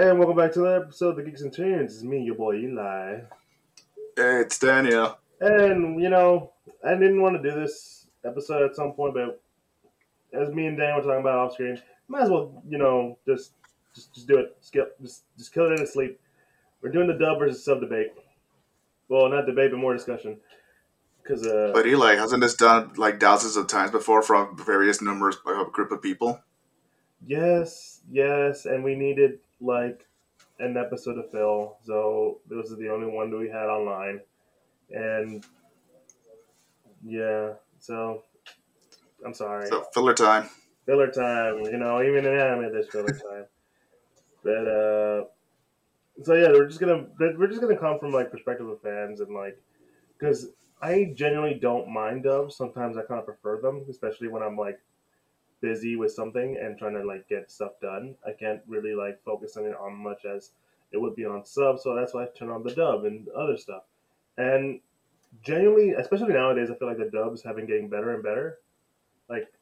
And welcome back to another episode of the Geek Centurions. It's me, your boy Eli. Hey, it's Daniel. And, you know, I didn't want to do this episode at some point, but as me and Dan were talking about off screen, might as well, you know, just just, just do it. Skip, just, just kill it in sleep. We're doing the dub versus sub debate. Well, not debate, but more discussion. Because, uh, But Eli, hasn't this done like thousands of times before from various numbers of a group of people? yes, yes, and we needed, like, an episode of Phil, So, this is the only one that we had online. And, yeah, so, I'm sorry. So filler time. filler time. You know, even in anime, there's filler time. But uh, so yeah, we're just gonna we're just gonna come from like perspective of fans and like because I genuinely don't mind dubs. Sometimes I kind of prefer them, especially when I'm like busy with something and trying to like get stuff done. I can't really like focus on it on much as it would be on sub. So that's why I turn on the dub and other stuff. And genuinely, especially nowadays, I feel like the dubs have been getting better and better. Like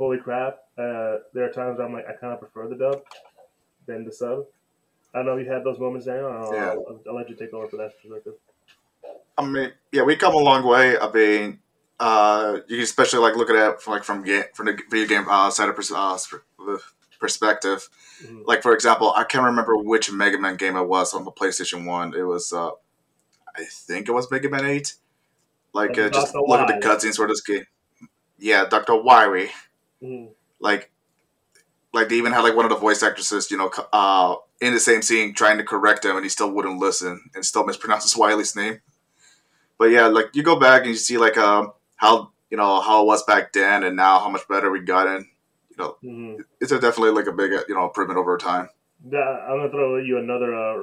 holy crap. Uh, there are times where I'm like, I kind of prefer the dub than the sub. I don't know if you had those moments, Daniel. I don't. Yeah. I'll, I'll let you take over for that perspective. I mean, yeah, we come a long way. I mean, uh, you can especially like look at it from like from game from the video game uh, side of pers- uh, sp- perspective. Mhm. Like for example, I can't remember which Mega Man game it was on the PlayStation One. It was, uh, I think it was Mega Man Eight. Like uh, just look at the cutscenes for this game. Yeah, Doctor Wiry. Mhm. like like they even had like one of the voice actresses you know uh in the same scene trying to correct him and he still wouldn't listen and still mispronounces Wily's name but yeah like you go back and you see like um how you know how it was back then and now how much better we gotten you know Mhm. it's definitely like a big you know improvement over time Yeah, I'm gonna throw you another uh,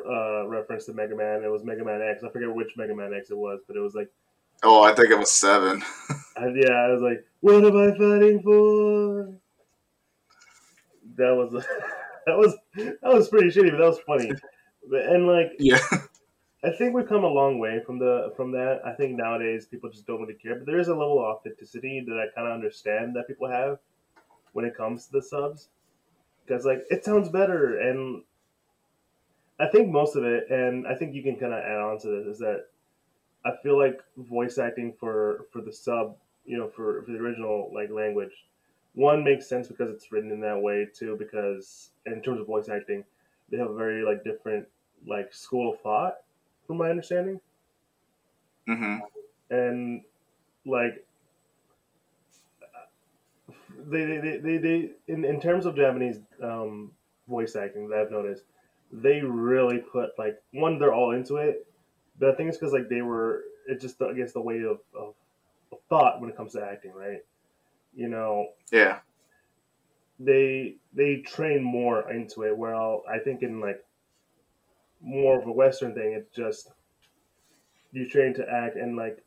uh, reference to Mega Man. It was Mega Man X. I forget which Mega Man X it was, but it was like, oh i think it was seven I, yeah, I was like, what am I fighting for? That was that was that was pretty shitty, but that was funny. But, and like, yeah I think we've come a long way from the from that. I think nowadays people just don't really care, but there is a level of authenticity that I kind of understand that people have when it comes to the subs, because like it sounds better, and I think most of it, and I think you can kind of add on to this is that I feel like voice acting for for the sub, you know, for, for the original like language, one makes sense because it's written in that way too, because in terms of voice acting, they have a very like different like school of thought from my understanding. Hmm and like they they, they, they, they in, in terms of japanese um, voice acting that i've noticed they really put like one they're all into it. But i think it's because like they were it's just i guess the way of, of, of thought when it comes to acting right? You know yeah. they they train more into it. Well, I think in like more of a Western thing, it's just you train to act and like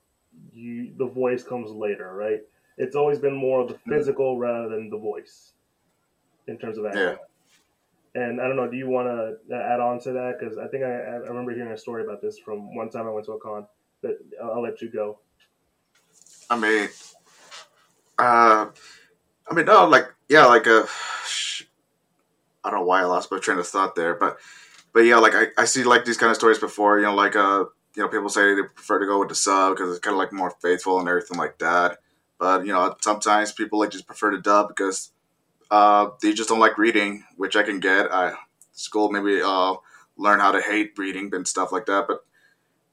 you the voice comes later, right? It's always been more of the physical rather than the voice in terms of acting. Yeah. And I don't know, do you want to add on to that? Because I think I, I remember hearing a story about this from one time I went to a con. But I'll, I'll let you go. I mean, uh, I mean, no, like, yeah, like, uh, sh- I don't know why I lost my train of thought there, but, but yeah, like, I, I see like these kind of stories before, you know, like, uh, you know, people say they prefer to go with the sub because it's kind of like more faithful and everything like that. But you know, sometimes people like just prefer to dub because uh, they just don't like reading, which I can get. I school maybe uh, learn how to hate reading and stuff like that. But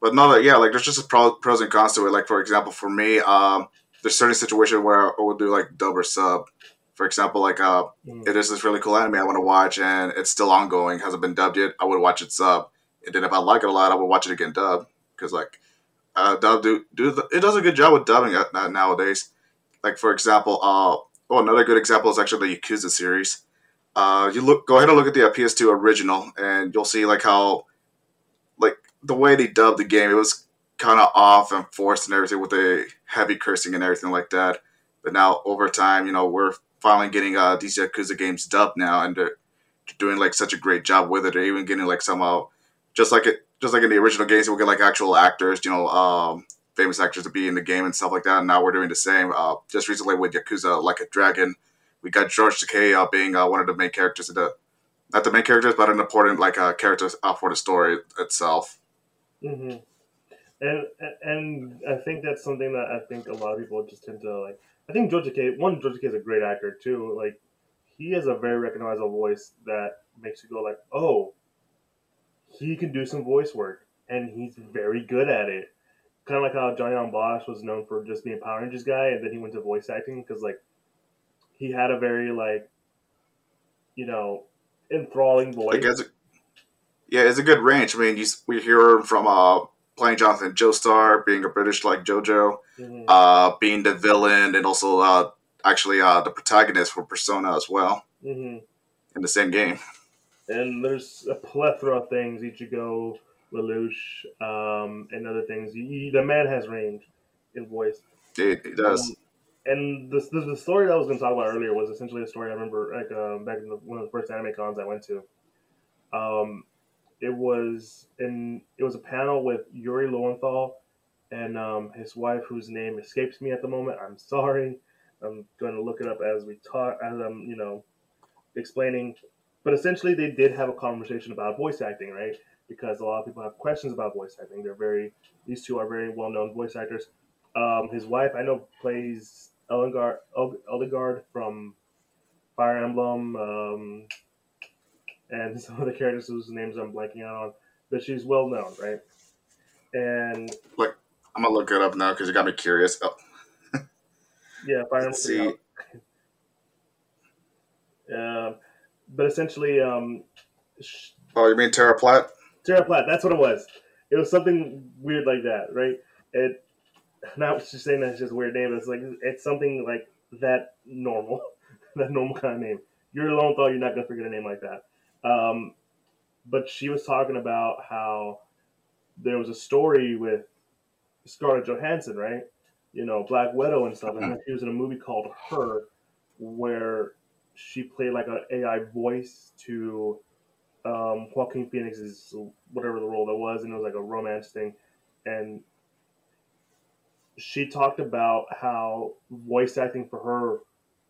but no, that yeah, like there's just pro, pros and cons to it. Like for example, for me, um, there's certain situations where I would do like dub or sub. For example, like uh, Mm. if there's this really cool anime I want to watch and it's still ongoing, hasn't been dubbed yet, I would watch it sub. And then if I like it a lot, I would watch it again dub because like uh, dub do do the, it does a good job with dubbing it na- nowadays. Like for example, uh, oh another good example is actually the Yakuza series. Uh, you look go ahead and look at the uh, PS2 original, and you'll see like how like the way they dubbed the game, it was kind of off and forced and everything with the heavy cursing and everything like that. But now over time, you know, we're finally getting uh, these Yakuza games dubbed now, and they're doing like such a great job with it. They're even getting like somehow just like it, just like in the original games, we'll get like actual actors, you know, um, famous actors to be in the game and stuff like that. And now we're doing the same. Uh, just recently with Yakuza Like a Dragon, we got George Takei uh, being uh, one of the main characters of the not the main characters, but an important like uh, character uh, for the story itself. Mm-hmm. And and I think that's something that I think a lot of people just tend to like. I think George Takei, one George Takei is a great actor too. Like he has a very recognizable voice that makes you go like, oh, he can do some voice work, and he's very good at it. Kind of like how Johnny Yong Bosch was known for just being a Power Rangers guy, and then he went to voice acting because like he had a very like, you know, enthralling voice. Like, it's a, yeah, it's a good range. I mean, you, we hear him from uh, playing Jonathan Joestar, being a British like JoJo, mm-hmm. uh, being the villain, and also uh, actually uh, the protagonist for Persona as well mm-hmm. in the same game. And there's a plethora of things Ichigo, Lelouch, um, and other things. He, the man has range in voice. It, it does. Um, and the, the, the, story that I was going to talk about earlier was essentially a story I remember like um, back in the, one of the first anime cons I went to. Um, it was in it was a panel with Yuri Lowenthal and um, his wife, whose name escapes me at the moment. I'm sorry. I'm going to look it up as we talk, as I'm you know explaining. But essentially, they did have a conversation about voice acting, right? Because a lot of people have questions about voice acting. They're very these two are very well known voice actors. Um, his wife, I know, plays Elengard, Eldegarde from Fire Emblem. Um, and some of the characters whose names I'm blanking out on, but she's well known, right? And look, I'm gonna look it up now because you got me curious. Oh. yeah, Fire Emblem. see. Um, but essentially, um, sh- oh, you mean Tara Platt? Tara Platt, that's what it was. It was something weird like that, right? It not just saying that's just a weird name. It's like it's something like that normal, that normal kind of name. Yuri Lowenthal you're not gonna forget a name like that. Um, but she was talking about how there was a story with Scarlett Johansson, right? You know, Black Widow and stuff. And mm-hmm. she was in a movie called Her, where she played like an AI voice to um, Joaquin Phoenix's whatever the role that was, and it was like a romance thing. And she talked about how voice acting for her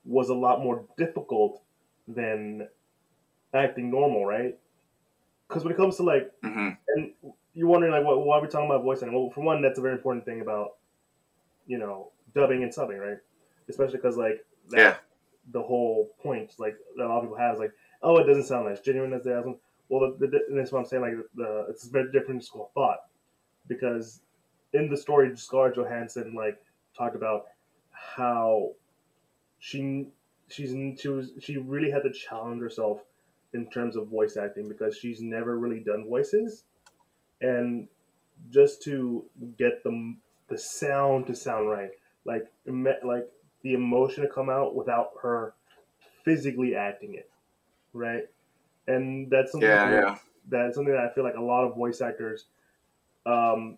was a lot more difficult than acting normal, right? Because when it comes to like, mm-hmm. and you're wondering like, what, why are we talking about voice acting? Well, for one, that's a very important thing about, you know, dubbing and subbing, right? Especially because like, that, yeah, the whole point like that a lot of people have is like, oh, it doesn't sound as genuine as the one. Well, the, the, and that's what I'm saying. Like, the it's a very different school of thought because in the story, Scarlett Johansson like talked about how she she's she was she really had to challenge herself in terms of voice acting because she's never really done voices, and just to get the the sound to sound right, like like the emotion to come out without her physically acting it, right? And that's something yeah, that, yeah. that's something that I feel like a lot of voice actors um,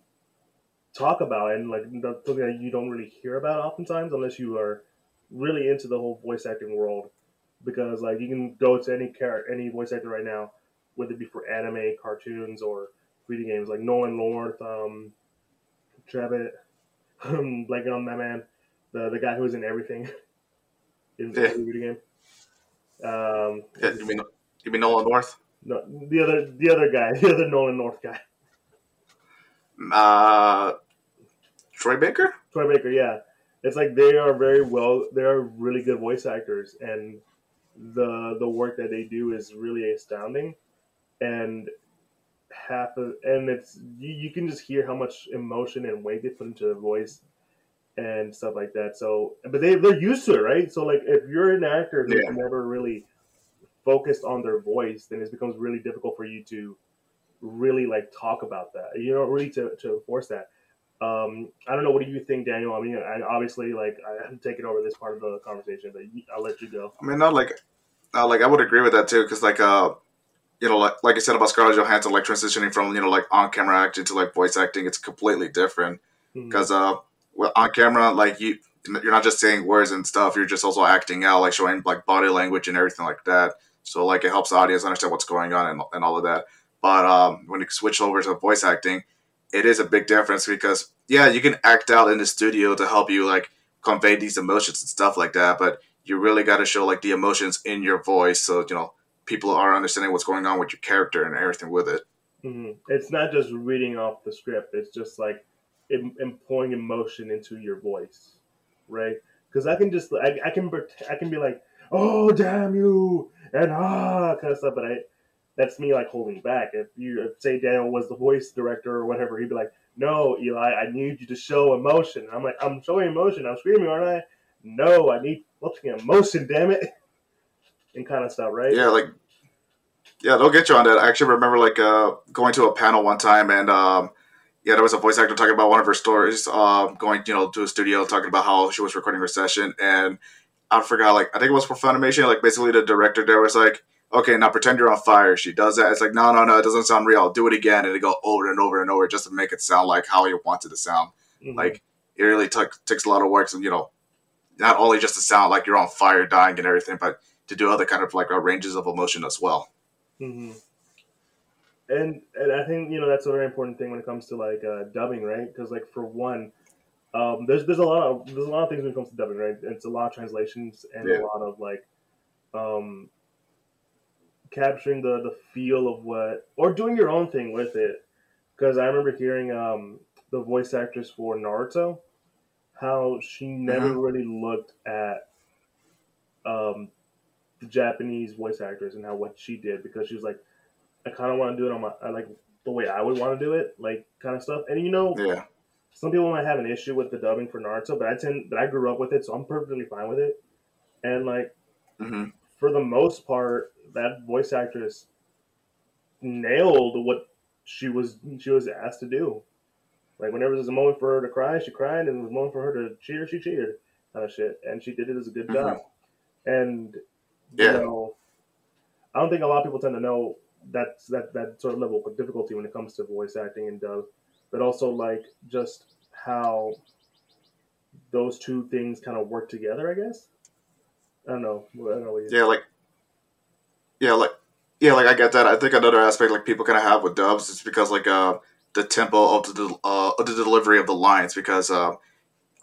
talk about, and like something that you don't really hear about oftentimes unless you are really into the whole voice acting world because like you can go to any character, any voice actor right now, whether it be for anime, cartoons, or video games, like Nolan North, um, Trevitt, um, blanking on that man, the the guy who was in everything in the video game. Um, yeah, you mean you mean Nolan North? No, the other the other guy, the other Nolan North guy. Uh, Troy Baker. Troy Baker, yeah. It's like they are very well. They are really good voice actors, and the the work that they do is really astounding, and half of and it's you, you can just hear how much emotion and weight they put into their voice and stuff like that. So, but they they're used to it, right? So, like, if you're an actor who's yeah. never really focused on their voice, then it becomes really difficult for you to really like talk about that. You know, really to to enforce that. Um, I don't know. What do you think, Daniel? I mean, I, obviously, like, I haven't taken over this part of the conversation, but I'll let you go. I mean, not like uh, like I would agree with that too, because like uh, you know, like like I said about Scarlett Johansson, like transitioning from you know like on camera acting to like voice acting, it's completely different. Because mm-hmm. uh, well, on camera, like you you're not just saying words and stuff, you're just also acting out, like showing like body language and everything like that. So like it helps the audience understand what's going on and, and all of that. But um, when you switch over to voice acting, it is a big difference because yeah, you can act out in the studio to help you like convey these emotions and stuff like that, but you really got to show like the emotions in your voice so you know people are understanding what's going on with your character and everything with it. hmm It's not just reading off the script. It's just like em- employing emotion into your voice, right? Because I can just I, I can I can be like, oh damn you and ah kind of stuff, but I that's me like holding back. If you if, say Daniel was the voice director or whatever, he'd be like, no, Eli, I need you to show emotion. And I'm like, I'm showing emotion. I'm screaming, aren't I? No, I need fucking emotion, damn it, and kind of stuff, right? Yeah, like yeah, they'll get you on that. I actually remember like uh, going to a panel one time and um, yeah, there was a voice actor talking about one of her stories, um, going you know to a studio talking about how she was recording her session, and I forgot like I think it was for Funimation. Like basically the director there was like, okay, now pretend you're on fire. She does that. It's like no, no, no, it doesn't sound real. Do it again, and it go over and over and over just to make it sound like how you want it to sound. Mhm. Like it really t- takes a lot of work, and you know, not only just to sound like you're on fire, dying, and everything, but to do other kind of like uh, ranges of emotion as well. hmm And and I think you know that's a very important thing when it comes to like uh, dubbing, right? Because like for one, um, there's there's a lot of there's a lot of things when it comes to dubbing, right? It's a lot of translations and Yeah. a lot of like um, capturing the the feel of what or doing your own thing with it. Because I remember hearing um, the voice actress for Naruto, how she never really looked at um, the Japanese voice actors and how what she did because she was like, I kind of want to do it on my I like the way I would want to do it, like kind of stuff. And you know, Yeah, some people might have an issue with the dubbing for Naruto, but I tend, but I grew up with it, so I'm perfectly fine with it. And like hmm for the most part, that voice actress nailed what she was she was asked to do. Like whenever there's a moment for her to cry, she cried, and there was a moment for her to cheer, she cheered, kind of shit. And she did it as a good Mhm. job. And Yeah. you know, I don't think a lot of people tend to know that that that sort of level of difficulty when it comes to voice acting and dub, but also like just how those two things kind of work together. I guess. I don't know. I don't know. Yeah, like yeah, like yeah, like I get that. I think another aspect like people kind of have with dubs is because like uh the tempo of the uh of the delivery of the lines because uh.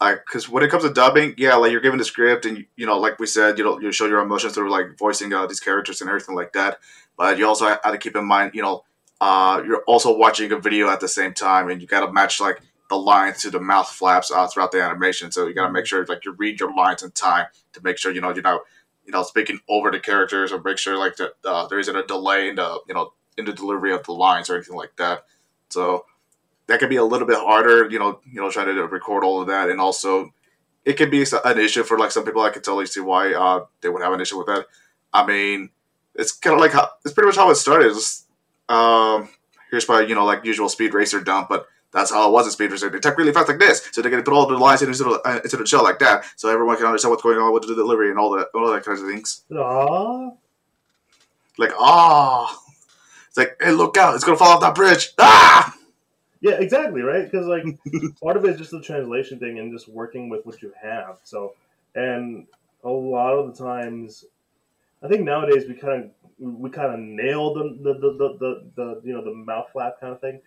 I, cause when it comes to dubbing, yeah, like you're given the script and you know, like we said, you know, you show your emotions through like voicing uh, these characters and everything like that. But you also have to keep in mind, you know, uh, you're also watching a video at the same time, and you got to match like the lines to the mouth flaps uh, throughout the animation. So you got to make sure like you read your lines in time to make sure you know you're not you know speaking over the characters or make sure like that uh, there isn't a delay in the you know in the delivery of the lines or anything like that. So that could be a little bit harder, you know, you know, trying to record all of that, and also it could be an issue for like some people. I can totally see why uh, they would have an issue with that. I mean, it's kind of like how it's pretty much how it started. It's, um, here's my you know like usual speed racer dump, but that's how it was in speed racer. They talk really fast like this, so they're gonna put all the lines into the uh, into the show like that, so everyone can understand what's going on with the delivery and all that all that kinds of things. Aw. Like ah, it's like hey, look out, it's gonna fall off that bridge. Ah, Yeah, exactly, right? Because like part of it is just the translation thing and just working with what you have. So, and a lot of the times, I think nowadays we kind of we kind of nail the the, the the the the you know the mouth flap kind of thing,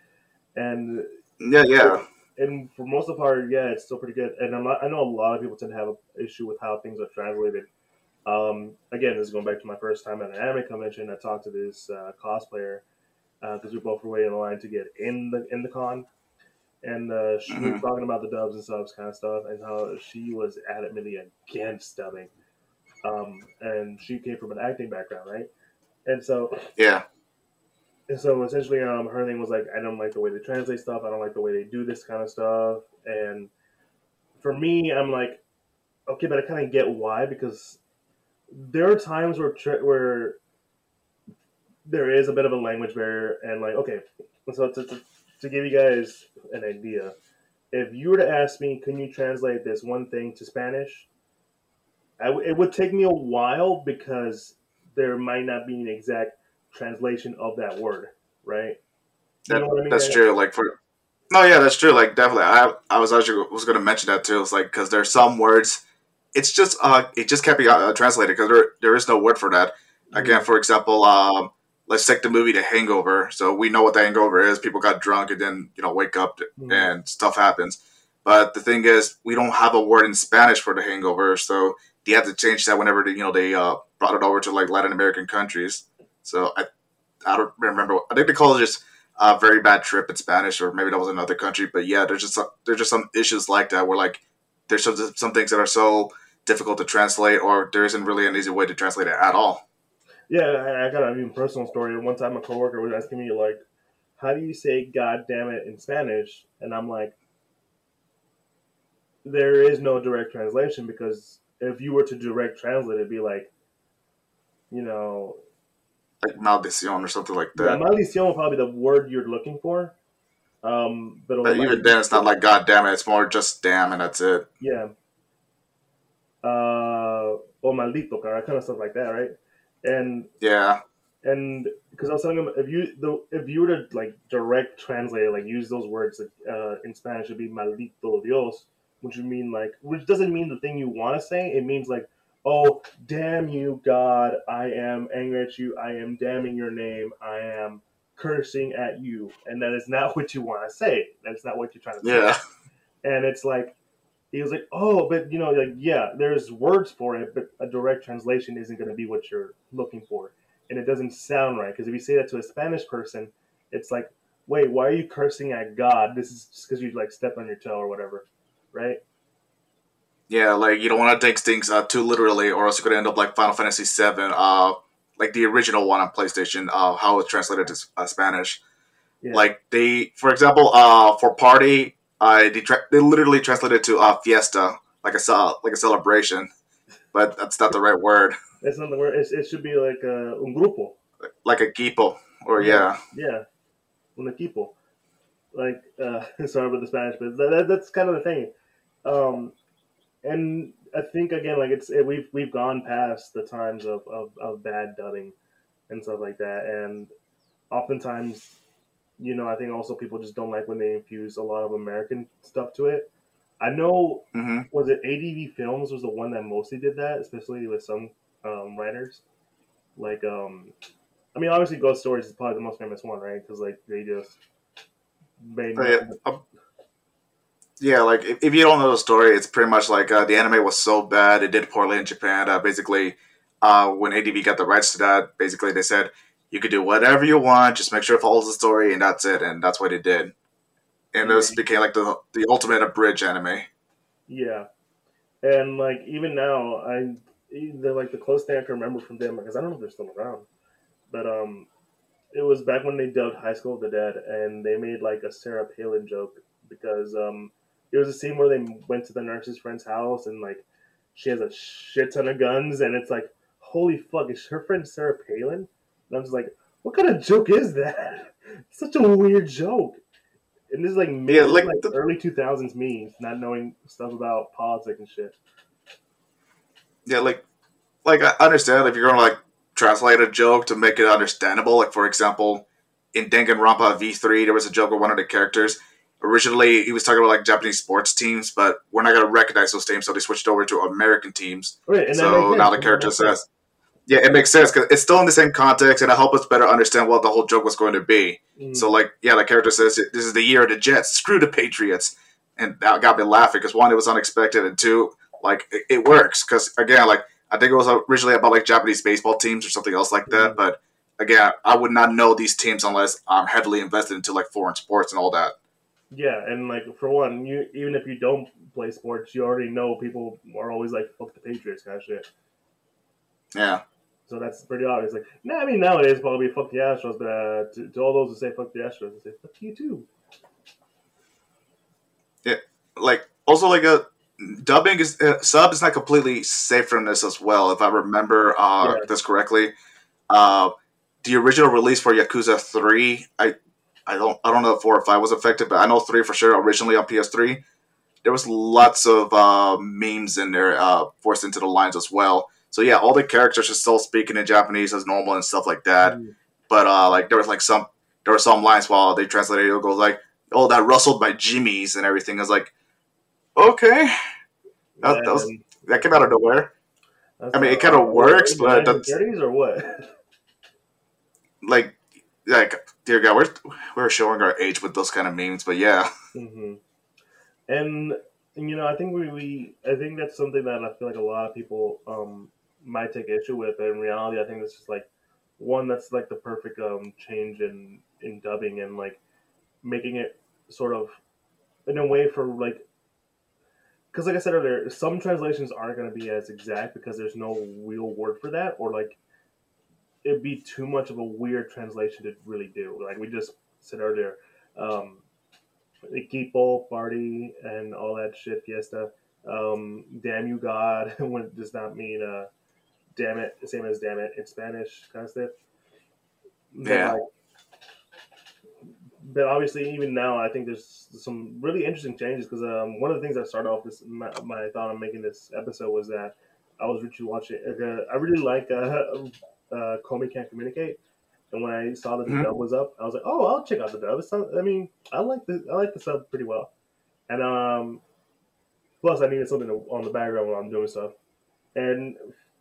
and yeah, yeah, and for most of the part, yeah, it's still pretty good. And I'm not, I know a lot of people tend to have an issue with how things are translated. Um, again, this is going back to my first time at an anime convention. I talked to this uh, cosplayer because we both were waiting in line to get in the in the con, and uh, she was Mhm. talking about the dubs and subs kind of stuff, and how she was adamantly against dubbing. Um, and she came from an acting background, right? And so yeah, and so essentially, um, her thing was like, I don't like the way they translate stuff. I don't like the way they do this kind of stuff. And for me, I'm like, okay, but I kind of get why because there are times where where there is a bit of a language barrier, and like, okay, so to, to, to give you guys an idea, if you were to ask me, can you translate this one thing to Spanish? It would take me a while because there might not be an exact translation of that word, right? You that, know what I mean? that's true. Like for no, yeah, that's true. Like definitely, I I was actually was going to mention that too. It's like because there's some words, it's just uh, it just can't be uh, translated because there there is no word for that. Again, for example, um, let's take the movie The Hangover. So we know what the hangover is. People got drunk and then you know wake up Mhm. and stuff happens. But the thing is, we don't have a word in Spanish for the hangover, so they had to change that whenever they, you know they uh, brought it over to like Latin American countries. So I I don't remember. I think they call it just a very bad trip in Spanish, or maybe that was another country. But yeah, there's just there's just some issues like that where like there's some some things that are so difficult to translate, or there isn't really an easy way to translate it at all. Yeah, I, got a even personal story. One time, a coworker was asking me like, "How do you say God damn it in Spanish?" And I'm like, "There is no direct translation because if you were to direct translate, it'd be like, you know, like maldición or something like yeah, that. maldición would probably be the word you're looking for. Um, but, But even then, it's not like God damn it. It's more just damn, and that's it. yeah, uh, or maldito, that kind of stuff like that, right? And Yeah, and because I was telling him if you the if you were to like direct translate it, like use those words like, uh, in Spanish, it'd be maldito Dios, which would mean like which doesn't mean the thing you want to say. It means like oh damn you God, I am angry at you. I am damning your name. I am cursing at you, and that is not what you want to say. That's not what you're trying to say yeah, and it's like he was like, "Oh, but you know, like yeah, there's words for it, but a direct translation isn't going to be what you're looking for, and it doesn't sound right because if you say that to a Spanish person, it's like, wait, why are you cursing at God? This is just because you like stepped on your toe or whatever, right? Yeah. Like you don't want to take things uh, too literally, or else you could end up like Final Fantasy VII, uh, like the original one on PlayStation, uh, how it's translated to uh, Spanish. Yeah. Like they, for example, uh, for party, uh, they, tra- they literally translated to uh, fiesta, like a ce- like a celebration, but that's not the right word. That's not the word. It's, it should be like uh, un grupo. Like a equipo, or yeah, Yeah, un equipo. Like, uh, sorry about the Spanish, but that, that's kind of the thing. Um, and I think again, like it's it, we've we've gone past the times of, of, of bad dubbing and stuff like that, and oftentimes, you know, I think also people just don't like when they infuse a lot of American stuff to it. I know hmm was it ADV Films was the one that mostly did that, especially with some um, writers. Like, um, I mean, obviously, Ghost Stories is probably the most famous one, right? Because like they just made yeah. Yeah. Like if, if you don't know the story, it's pretty much like uh, the anime was so bad it did poorly in Japan. Uh, basically, uh, when ADV got the rights to that, basically they said you could do whatever you want, just make sure it follows the story, and that's it. And that's what it did. And it was, became like the the ultimate abridged anime. yeah, and like even now, I the like the close thing I can remember from them because I don't know if they're still around, but um, it was back when they dubbed High School of the Dead, and they made like a Sarah Palin joke because um, it was a scene where they went to the nurse's friend's house and like she has a shit ton of guns, and it's like, holy fuck, is her friend Sarah Palin? And I'm just like, what kind of joke is that? Such a weird joke. And this is like mid, Yeah, like like the- early 2000s me, not knowing stuff about politics and shit. Yeah, like like I understand if you're gonna like translate a joke to make it understandable. Like for example, in Danganronpa V three, there was a joke where one of the characters originally he was talking about like Japanese sports teams, but we're not gonna recognize those teams, so they switched over to American teams. Right, so now the character says, "Yeah, it makes sense because it's still in the same context, and it helps us better understand what the whole joke was going to be." Mm. So like, yeah, the character says, "This is the year of the Jets. Screw the Patriots," and that got me laughing because one, it was unexpected, and two, like it, it works because again, like I think it was originally about like Japanese baseball teams or something else like that, Mhm. but again, I would not know these teams unless I'm heavily invested into like foreign sports and all that. Yeah, and like for one, you even if you don't play sports, you already know people are always like "fuck the Patriots" kind of shit. Yeah, So that's pretty obvious. Like, nah, I mean nowadays probably "fuck the Astros," but uh, to, to all those who say "fuck the Astros," I say "fuck you too." Yeah, like also like a dubbing is uh, sub is not completely safe from this as well. If I remember uh, Yeah. this correctly, uh, the original release for Yakuza three, I I don't I don't know if four or five was affected, but I know three for sure. Originally on PS3, there was lots of uh, memes in there uh, forced into the lines as well. So yeah, all the characters are still speaking in Japanese as normal and stuff like that. Mm. But uh, like there was like some there were some lines while they translated it, goes like, "Oh, that rustled my jimmies" and everything. I was like, okay, That- that was- that came out of nowhere. I mean, it kinda works, but that's- or what? Like, like dear God, we're we're showing our age with those kind of memes. But yeah, hmm And, and you know, I think we, we I think that's something that I feel like a lot of people um, might take issue with. But in reality, I think it's just like one that's like the perfect um change in in dubbing and like making it sort of in a way for like because like I said earlier, some translations aren't going to be as exact because there's no real word for that, or like it'd be too much of a weird translation to really do. Like we just said earlier, um, equipo, party, and all that shit, fiesta. Um, damn you, God, when it does not mean uh, damn it, same as damn it in Spanish, kind of stuff. But, Yeah. like, but obviously, even now, I think there's some really interesting changes because um, one of the things I started off this my, my thought on making this episode was that I was really watching. Uh, I really like uh, uh, Komi Can't Communicate, and when I saw that the Mhm. dub was up, I was like, "Oh, I'll check out the dub." It's not, I mean, I like the I like the sub pretty well, and um, plus I needed something to, on the background while I'm doing stuff, and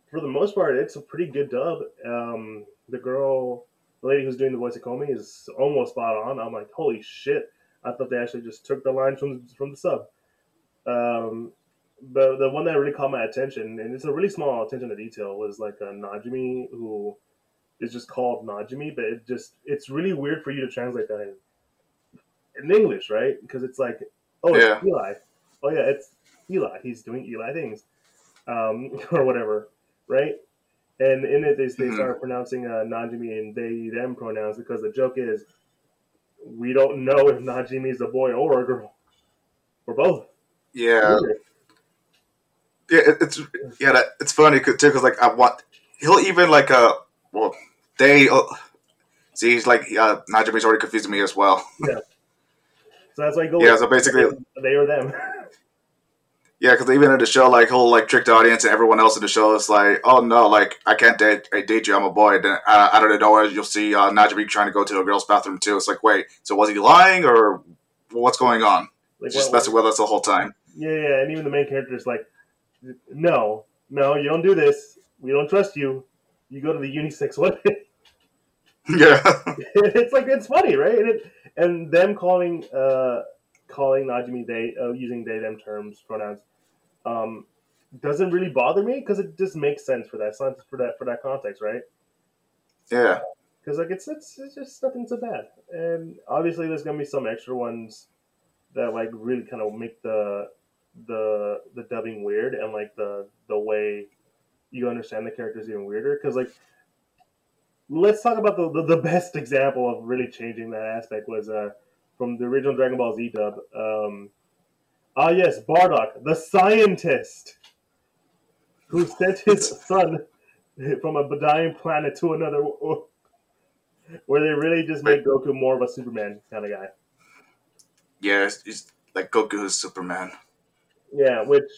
for the most part, it's a pretty good dub. Um, the girl, the lady who's doing the voice of Komi, is almost spot on. I'm like, holy shit! I thought they actually just took the lines from from the sub. Um, but the one that really caught my attention, and it's a really small attention to detail, was like a Najimi who is just called Najimi, but it just it's really weird for you to translate that in in English, right? Because it's like, oh, it's Yeah. Eli. Oh yeah, it's Eli. He's doing Eli things, um, or whatever, right? And in it, they, they Mhm. start pronouncing uh, Najimi and they them pronouns because the joke is we don't know if Najimi is a boy or a girl, or both. Yeah. Yeah, it, it's yeah, that, it's funny too because like I want he'll even like uh well they uh, see he's like uh, Najimi's already confusing me as well. Yeah. So that's why I go. Yeah, so basically they or them. yeah, because even in the show like he'll like trick the audience and everyone else in the show is like oh no like I can't date I date you I'm a boy. Then uh, out of nowhere you'll see uh, Najimi trying to go to a girl's bathroom too. It's like wait so was he lying or what's going on? Like, Just what- messing with us the whole time. Yeah, yeah, and even the main character is like, no, no, you don't do this. We don't trust you. You go to the unisex one. yeah, it's like it's funny, right? And, it, and them calling uh calling Najimi they uh, using they them terms pronouns um doesn't really bother me because it just makes sense for that for that for that context, right? yeah, because like it's, it's it's just nothing so bad and obviously there's gonna be some extra ones that like really kind of make the the the dubbing weird and like the the way you understand the characters even weirder because like let's talk about the, the the best example of really changing that aspect was uh from the original dragon ball z dub um ah yes bardock the scientist who sent his son from a dying planet to another where they really just made Goku more of a Superman kind of guy. yeah. He's, he's like Goku is Superman. Yeah, which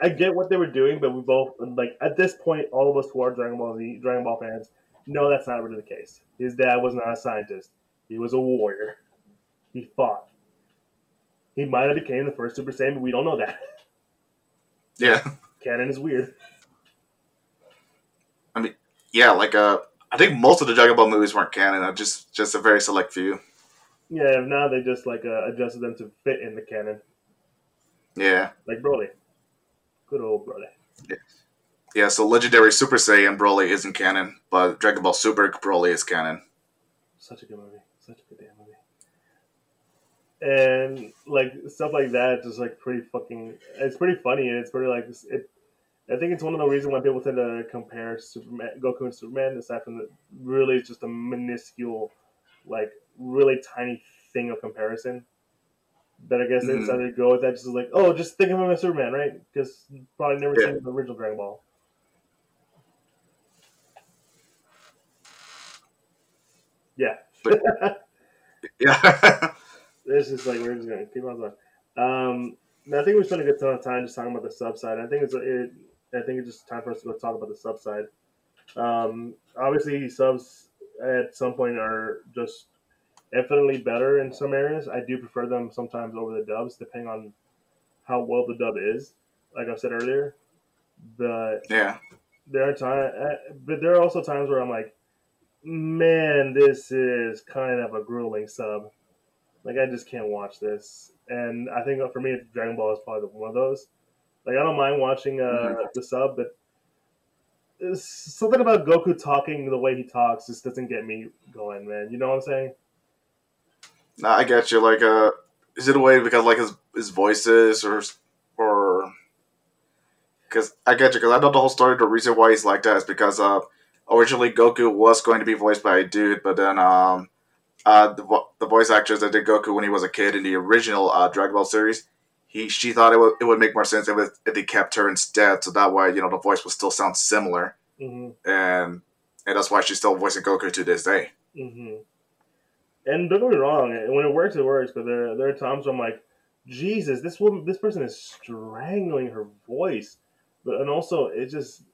I get what they were doing, but we both like at this point, all of us who are Dragon Ball Z, Dragon Ball fans, know that's not really the case. His dad was not a scientist; he was a warrior. He fought. He might have became the first Super Saiyan, but we don't know that. Yeah. Canon is weird. I mean, yeah, like uh, I think most of the Dragon Ball movies weren't canon. uh, Just just a very select few. Yeah, now they just like uh, adjusted them to fit in the canon, Yeah, like Broly. Good old Broly. yeah. So legendary Super Saiyan Broly isn't canon, but Dragon Ball Super Broly is canon. Such a good movie. Such a good damn movie. And like stuff like that, just like pretty fucking. It's pretty funny, and it's pretty like it. I think it's one of the reasons why people tend to compare Superman, Goku and Superman, aside from the really it's just a minuscule, like really tiny thing of comparison. That I guess they Mhm. decided to go with that, just like, oh, just think of him as Superman, right? Because probably never Yeah. seen the original Dragon Ball. Yeah. But- Yeah, This is like we're just gonna keep on going. Um, I think we spent a good ton of time just talking about the sub side. I think it's it. I think it's just time for us to go talk about the sub side. Um, obviously, subs at some point are just infinitely better in some areas. I do prefer them sometimes over the dubs, depending on how well the dub is. Like I said earlier, but yeah, there are times, but there are also times where I'm like, man, this is kind of a grueling sub. Like I just can't watch this, and I think for me, Dragon Ball is probably one of those. Like I don't mind watching uh, Mhm. the sub, but something about Goku talking the way he talks just doesn't get me going, man. You know what I'm saying? Nah, I get you. Like, uh, is it a way because like his his voices or or because I get you because I know the whole story. The reason why he's like that is because uh, originally Goku was going to be voiced by a dude, but then um, uh, the vo- the voice actress that did Goku when he was a kid in the original uh, Dragon Ball series, he she thought it would it would make more sense if it, if they kept her instead, so that way you know the voice would still sound similar, hmm and and that's why she's still voicing Goku to this day. hmm And don't get me wrong, when it works, it works. But there, there are times where I'm like, Jesus, this woman, this person is strangling her voice. But and also, it just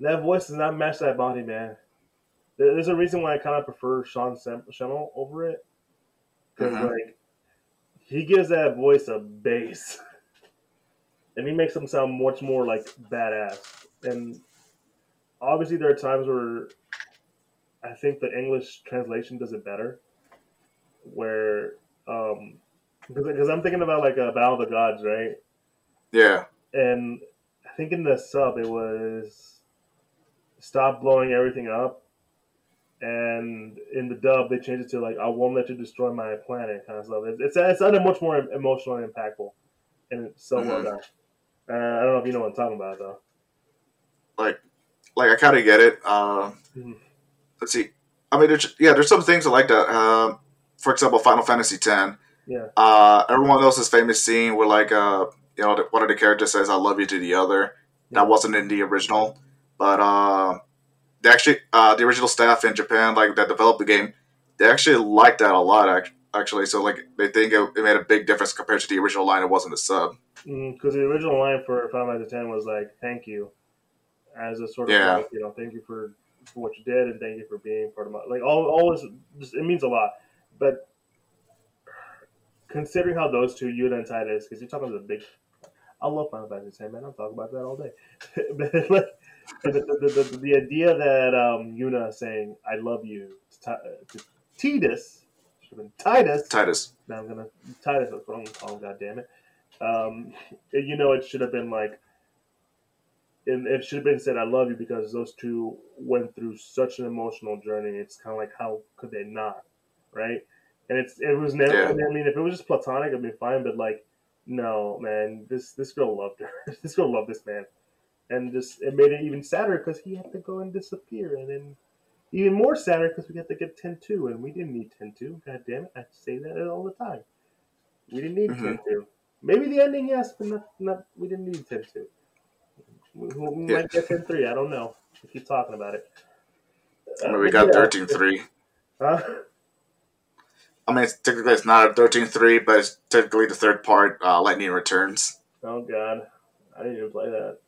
that voice does not match that body, man. There- There's a reason why I kind of prefer Sean Sem- Schemmel over it, because Mhm. like he gives that voice a bass, and he makes him sound much more like badass. And obviously, there are times where I think the English translation does it better, where um, because I'm thinking about like a Battle of the Gods, right? Yeah, and I think in the sub it was stop blowing everything up, and in the dub they changed it to like I won't let you destroy my planet kind of stuff. It's it's, it's sounded much more emotional and impactful, and it's so well Mhm. done. Uh, I don't know if you know what I'm talking about though. like like I kind of get it. Uh, Mhm. let's see. I mean, there's, yeah, there's some things I like that. Um, for example, Final Fantasy X. Yeah. Uh, everyone knows this famous scene where like uh, you know, one of the characters says "I love you" to the other. Yeah. That wasn't in the original, but uh, they actually uh, the original staff in Japan like that developed the game. They actually liked that a lot. Actually, so like they think it, it made a big difference compared to the original line. It wasn't a sub. Because the original line for Final Fantasy X was like "Thank you," as a sort of Yeah. like you know, thank you for, for what you did and thank you for being part of my like all all this. Just, it means a lot, but considering how those two Yuna and Titus, because you're talking about the big. I love Final Fantasy X, man. I'll talk about that all day. but like the, the, the, the, idea that um, Yuna saying "I love you" to, to Titus should have been Titus. Titus. Now I'm gonna Titus. That's what I'm gonna call him. God damn it. Um, you know, it should have been like, and it should have been said, "I love you," because those two went through such an emotional journey. It's kind of like, how could they not, right? And it's it was never. Yeah. I mean, if it was just platonic, it'd be fine. But like, no, man, this this girl loved her. this girl loved this man, and just it made it even sadder because he had to go and disappear, and then even more sadder because we had to get 10-2, and we didn't need 10-2. God damn it, I say that all the time. We didn't need Mhm. 10-2. Maybe the ending, yes, but not, not we didn't need 10-2. We, we Yeah. might get 10-3, I don't know. We keep talking about it. Uh, we got yeah. thirteen three. Huh? I mean, it's, technically it's not a 13-3, but it's technically the third part, uh, Lightning Returns. Oh, God. I didn't even play that.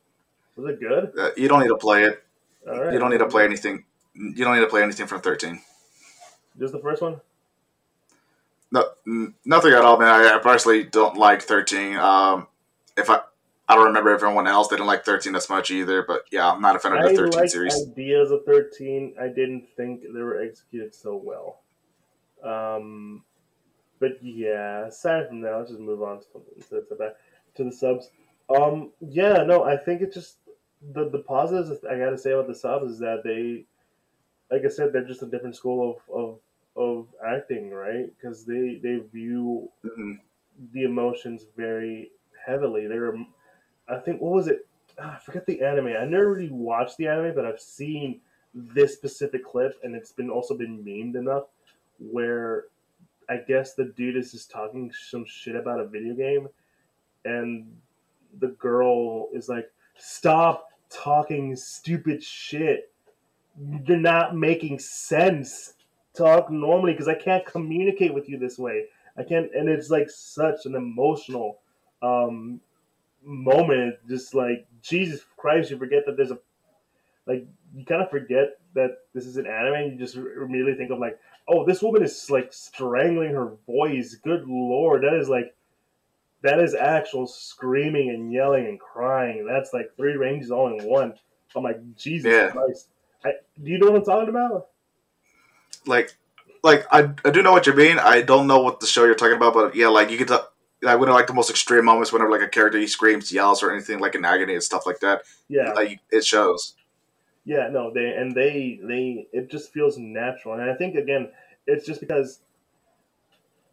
Was it good? Uh, you don't need to play it. All right. You don't need to play anything. You don't need to play anything from 13. Just the first one? No, n- nothing at all, man. I, I personally don't like 13. Um, if I, I don't remember everyone else They didn't like 13 as much either, but yeah, I'm not a fan of I the 13 like series. ideas of 13. I didn't think they were executed so well. Um, but yeah, aside from that, let's just move on to, to, to, back, to the subs. Um, yeah, no, I think it's just the the positives I got to say about the subs is that they, like I said, they're just a different school of of, of acting, right? Because they they view Mhm. the emotions very heavily. They're, I think, what was it? Ah, I forget the anime. I never really watched the anime, but I've seen this specific clip, and it's been also been memed enough where I guess the dude is just talking some shit about a video game, and the girl is like, "Stop talking stupid shit. You're not making sense. Talk normally, because I can't communicate with you this way. I can't." And it's like such an emotional um, moment. Just like Jesus Christ, you forget that there's a like you kind of forget that this is an anime. And you just immediately think of like, oh, this woman is like strangling her voice. Good lord, that is like that is actual screaming and yelling and crying. That's like three ranges all in one. I'm like, Jesus Yeah. Christ. I, do you know what I'm talking about? Like, like I, I do know what you mean. I don't know what the show you're talking about, but yeah, like you could. T- I would like the most extreme moments whenever like a character he screams, yells, or anything like in agony and stuff like that. Yeah. Like it shows. Yeah, no, they and they they it just feels natural, and I think again, it's just because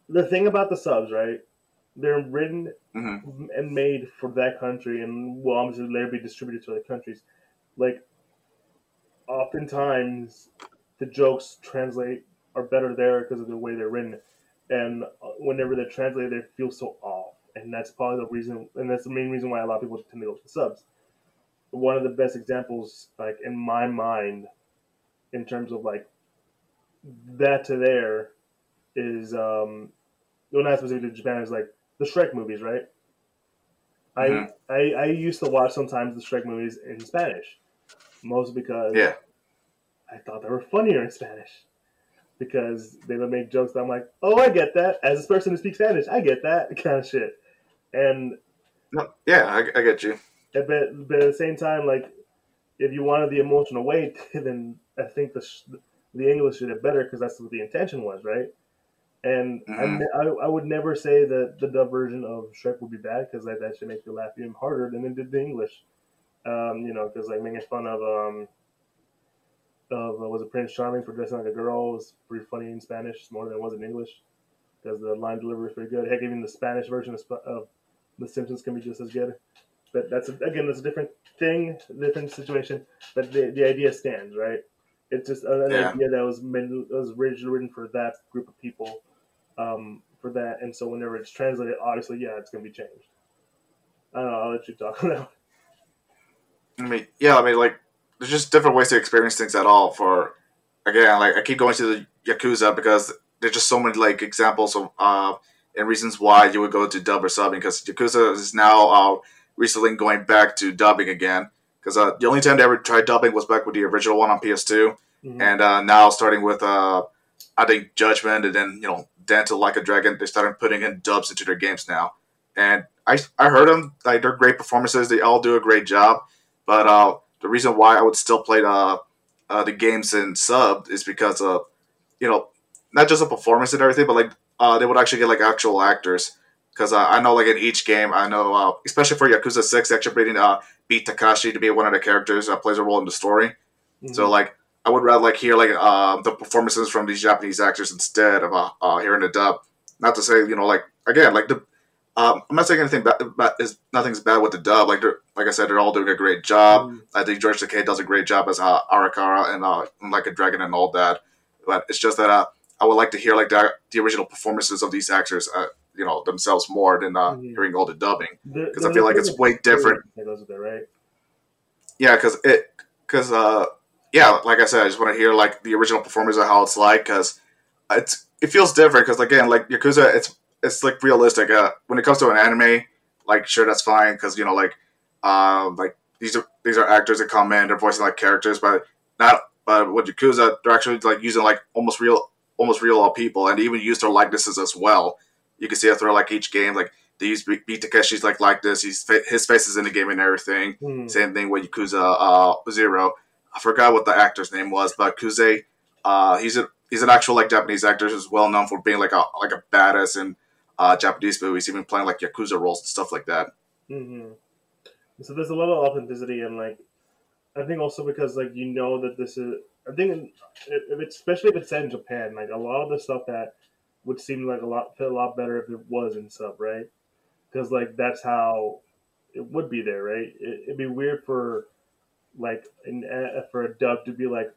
the thing about the subs, right? They're written hmm and made for that country, and will obviously later be distributed to other countries. Like, oftentimes, the jokes translate are better there because of the way they're written, and uh, whenever they're translated, they feel so off, and that's probably the reason, and that's the main reason why a lot of people tend to go to the subs. One of the best examples, like in my mind, in terms of like that to there, is um, well, not specifically to Japan, is like the Shrek movies, right? I, Mhm. I I used to watch sometimes the Shrek movies in Spanish, mostly because Yeah. I thought they were funnier in Spanish because they would make jokes that I'm like, oh, I get that. As a person who speaks Spanish, I get that kind of shit. And No, yeah, I, I get you. But, but at the same time, like, if you wanted the emotional weight, then I think the sh- the English did it better because that's what the intention was, right? And I Mhm. ne- I, I would never say that the dub version of Shrek would be bad because that, that should make you laugh even harder than it did the English. Um, you know, because like making fun of um of uh, was it Prince Charming for dressing like a girl was pretty funny in Spanish more than it was in English because the line delivery is pretty good. Heck, even the Spanish version of, of The Simpsons can be just as good. But that's a, again, that's a different thing, different situation. But the, the idea stands, right? It's just an Yeah. idea that was meant, was originally written for that group of people, um, for that. And so whenever it's translated, obviously, yeah, it's gonna be changed. I don't know. I'll let you talk now. I mean, yeah, I mean, like, there's just different ways to experience things at all. For again, like, I keep going to the Yakuza because there's just so many like examples of uh and reasons why you would go to dub or subbing because Yakuza is now uh recently going back to dubbing again because uh, the only time they ever tried dubbing was back with the original one on PS2, Mhm. and uh, now starting with uh I think Judgment and then you know Dan to Like a Dragon, they started putting in dubs into their games now, and I I heard them like they're great performances. They all do a great job, but uh, the reason why I would still play the uh, the games in sub is because of you know not just the performance and everything, but like uh, they would actually get like actual actors. Because uh, I know, like in each game, I know, uh, especially for Yakuza Six, actually bringing uh, Beat Takeshi to be one of the characters that plays a role in the story. Mhm. So like I would rather like hear like uh, the performances from these Japanese actors instead of uh, uh, hearing the dub. Not to say you know like again like the um, I'm not saying anything bad, But is nothing's bad with the dub. Like they're like I said, they're all doing a great job. Mhm. I think George Takei does a great job as uh, Arakawa and uh, Like a Dragon and all that. But it's just that uh, I would like to hear like the, the original performances of these actors, uh, you know, themselves more than uh, Mhm. hearing all the dubbing. Because I feel like it's way different that goes it, right? yeah, because it, because uh, yeah, like I said, I just want to hear like the original performers of how it's like, because it's it feels different. Because again, like Yakuza, it's it's like realistic. Uh, when it comes to an anime, like sure that's fine, because you know like, um, like these are these are actors that come in, they're voicing like characters, but not. But with Yakuza, they're actually like using like almost real, almost real uh, people, and even use their likenesses as well. You can see through like each game, like they use Beat Takeshi's like like this. He's his face is in the game and everything. Mhm. Same thing with Yakuza uh, Zero. I forgot what the actor's name was, but Kuze, uh, he's a he's an actual like Japanese actor who's well known for being like a like a badass in uh, Japanese movies, even playing like Yakuza roles and stuff like that. hmm So there's a lot of authenticity and like, I think also because like you know that this is. I think especially if it's set in Japan, like a lot of the stuff that would seemed like a lot fit a lot better if it was in sub, right? Because like that's how it would be there, right? It, it'd be weird for like an, uh, for a dub to be like,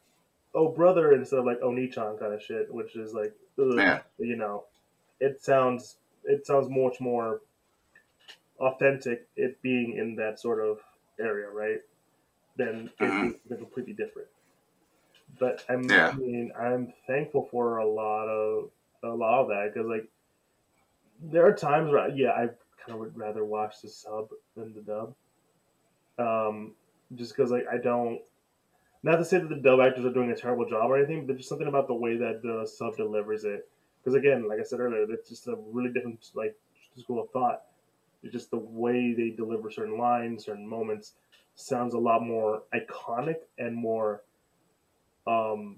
"Oh brother," instead of like "Oni-chan" kind of shit, which is like, Yeah. you know, it sounds it sounds much more authentic it being in that sort of area, right? Than it Mhm. being completely different. But I'm, Yeah. I mean, I'm thankful for a lot of a lot of that because like there are times where yeah, I kind of would rather watch the sub than the dub. Um, just because like I don't. Not to say that the dub actors are doing a terrible job or anything, but just something about the way that the sub delivers it. Because again, like I said earlier, it's just a really different like school of thought. It's just the way they deliver certain lines, certain moments, sounds a lot more iconic and more. Um,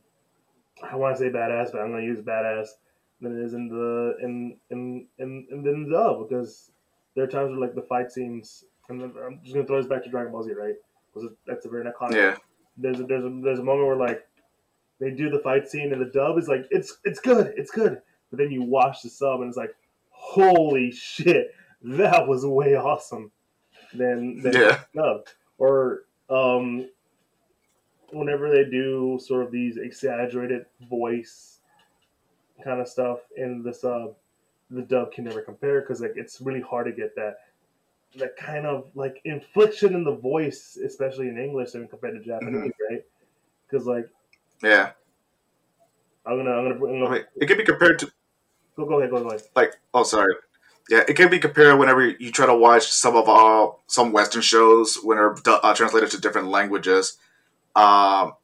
I want to say badass, but I'm going to use badass than it is in the in in in in the dub because there are times where like the fight scenes, and I'm just going to throw this back to Dragon Ball Z, right? Because that's a very iconic Yeah, there's a, there's a, there's a moment where like they do the fight scene and the dub is like it's it's good it's good but then you watch the sub and it's like holy shit that was way awesome than, than Yeah. dub or um whenever they do sort of these exaggerated voice kind of stuff in the sub the dub can never compare because like it's really hard to get that that kind of like infliction in the voice, especially in English and compared to Japanese, right? Because like Yeah. I'm gonna I'm gonna, I'm gonna mean, it can be compared to go go ahead go ahead. like oh sorry yeah it can be compared whenever you try to watch some of uh some western shows when they're uh, translated to different languages um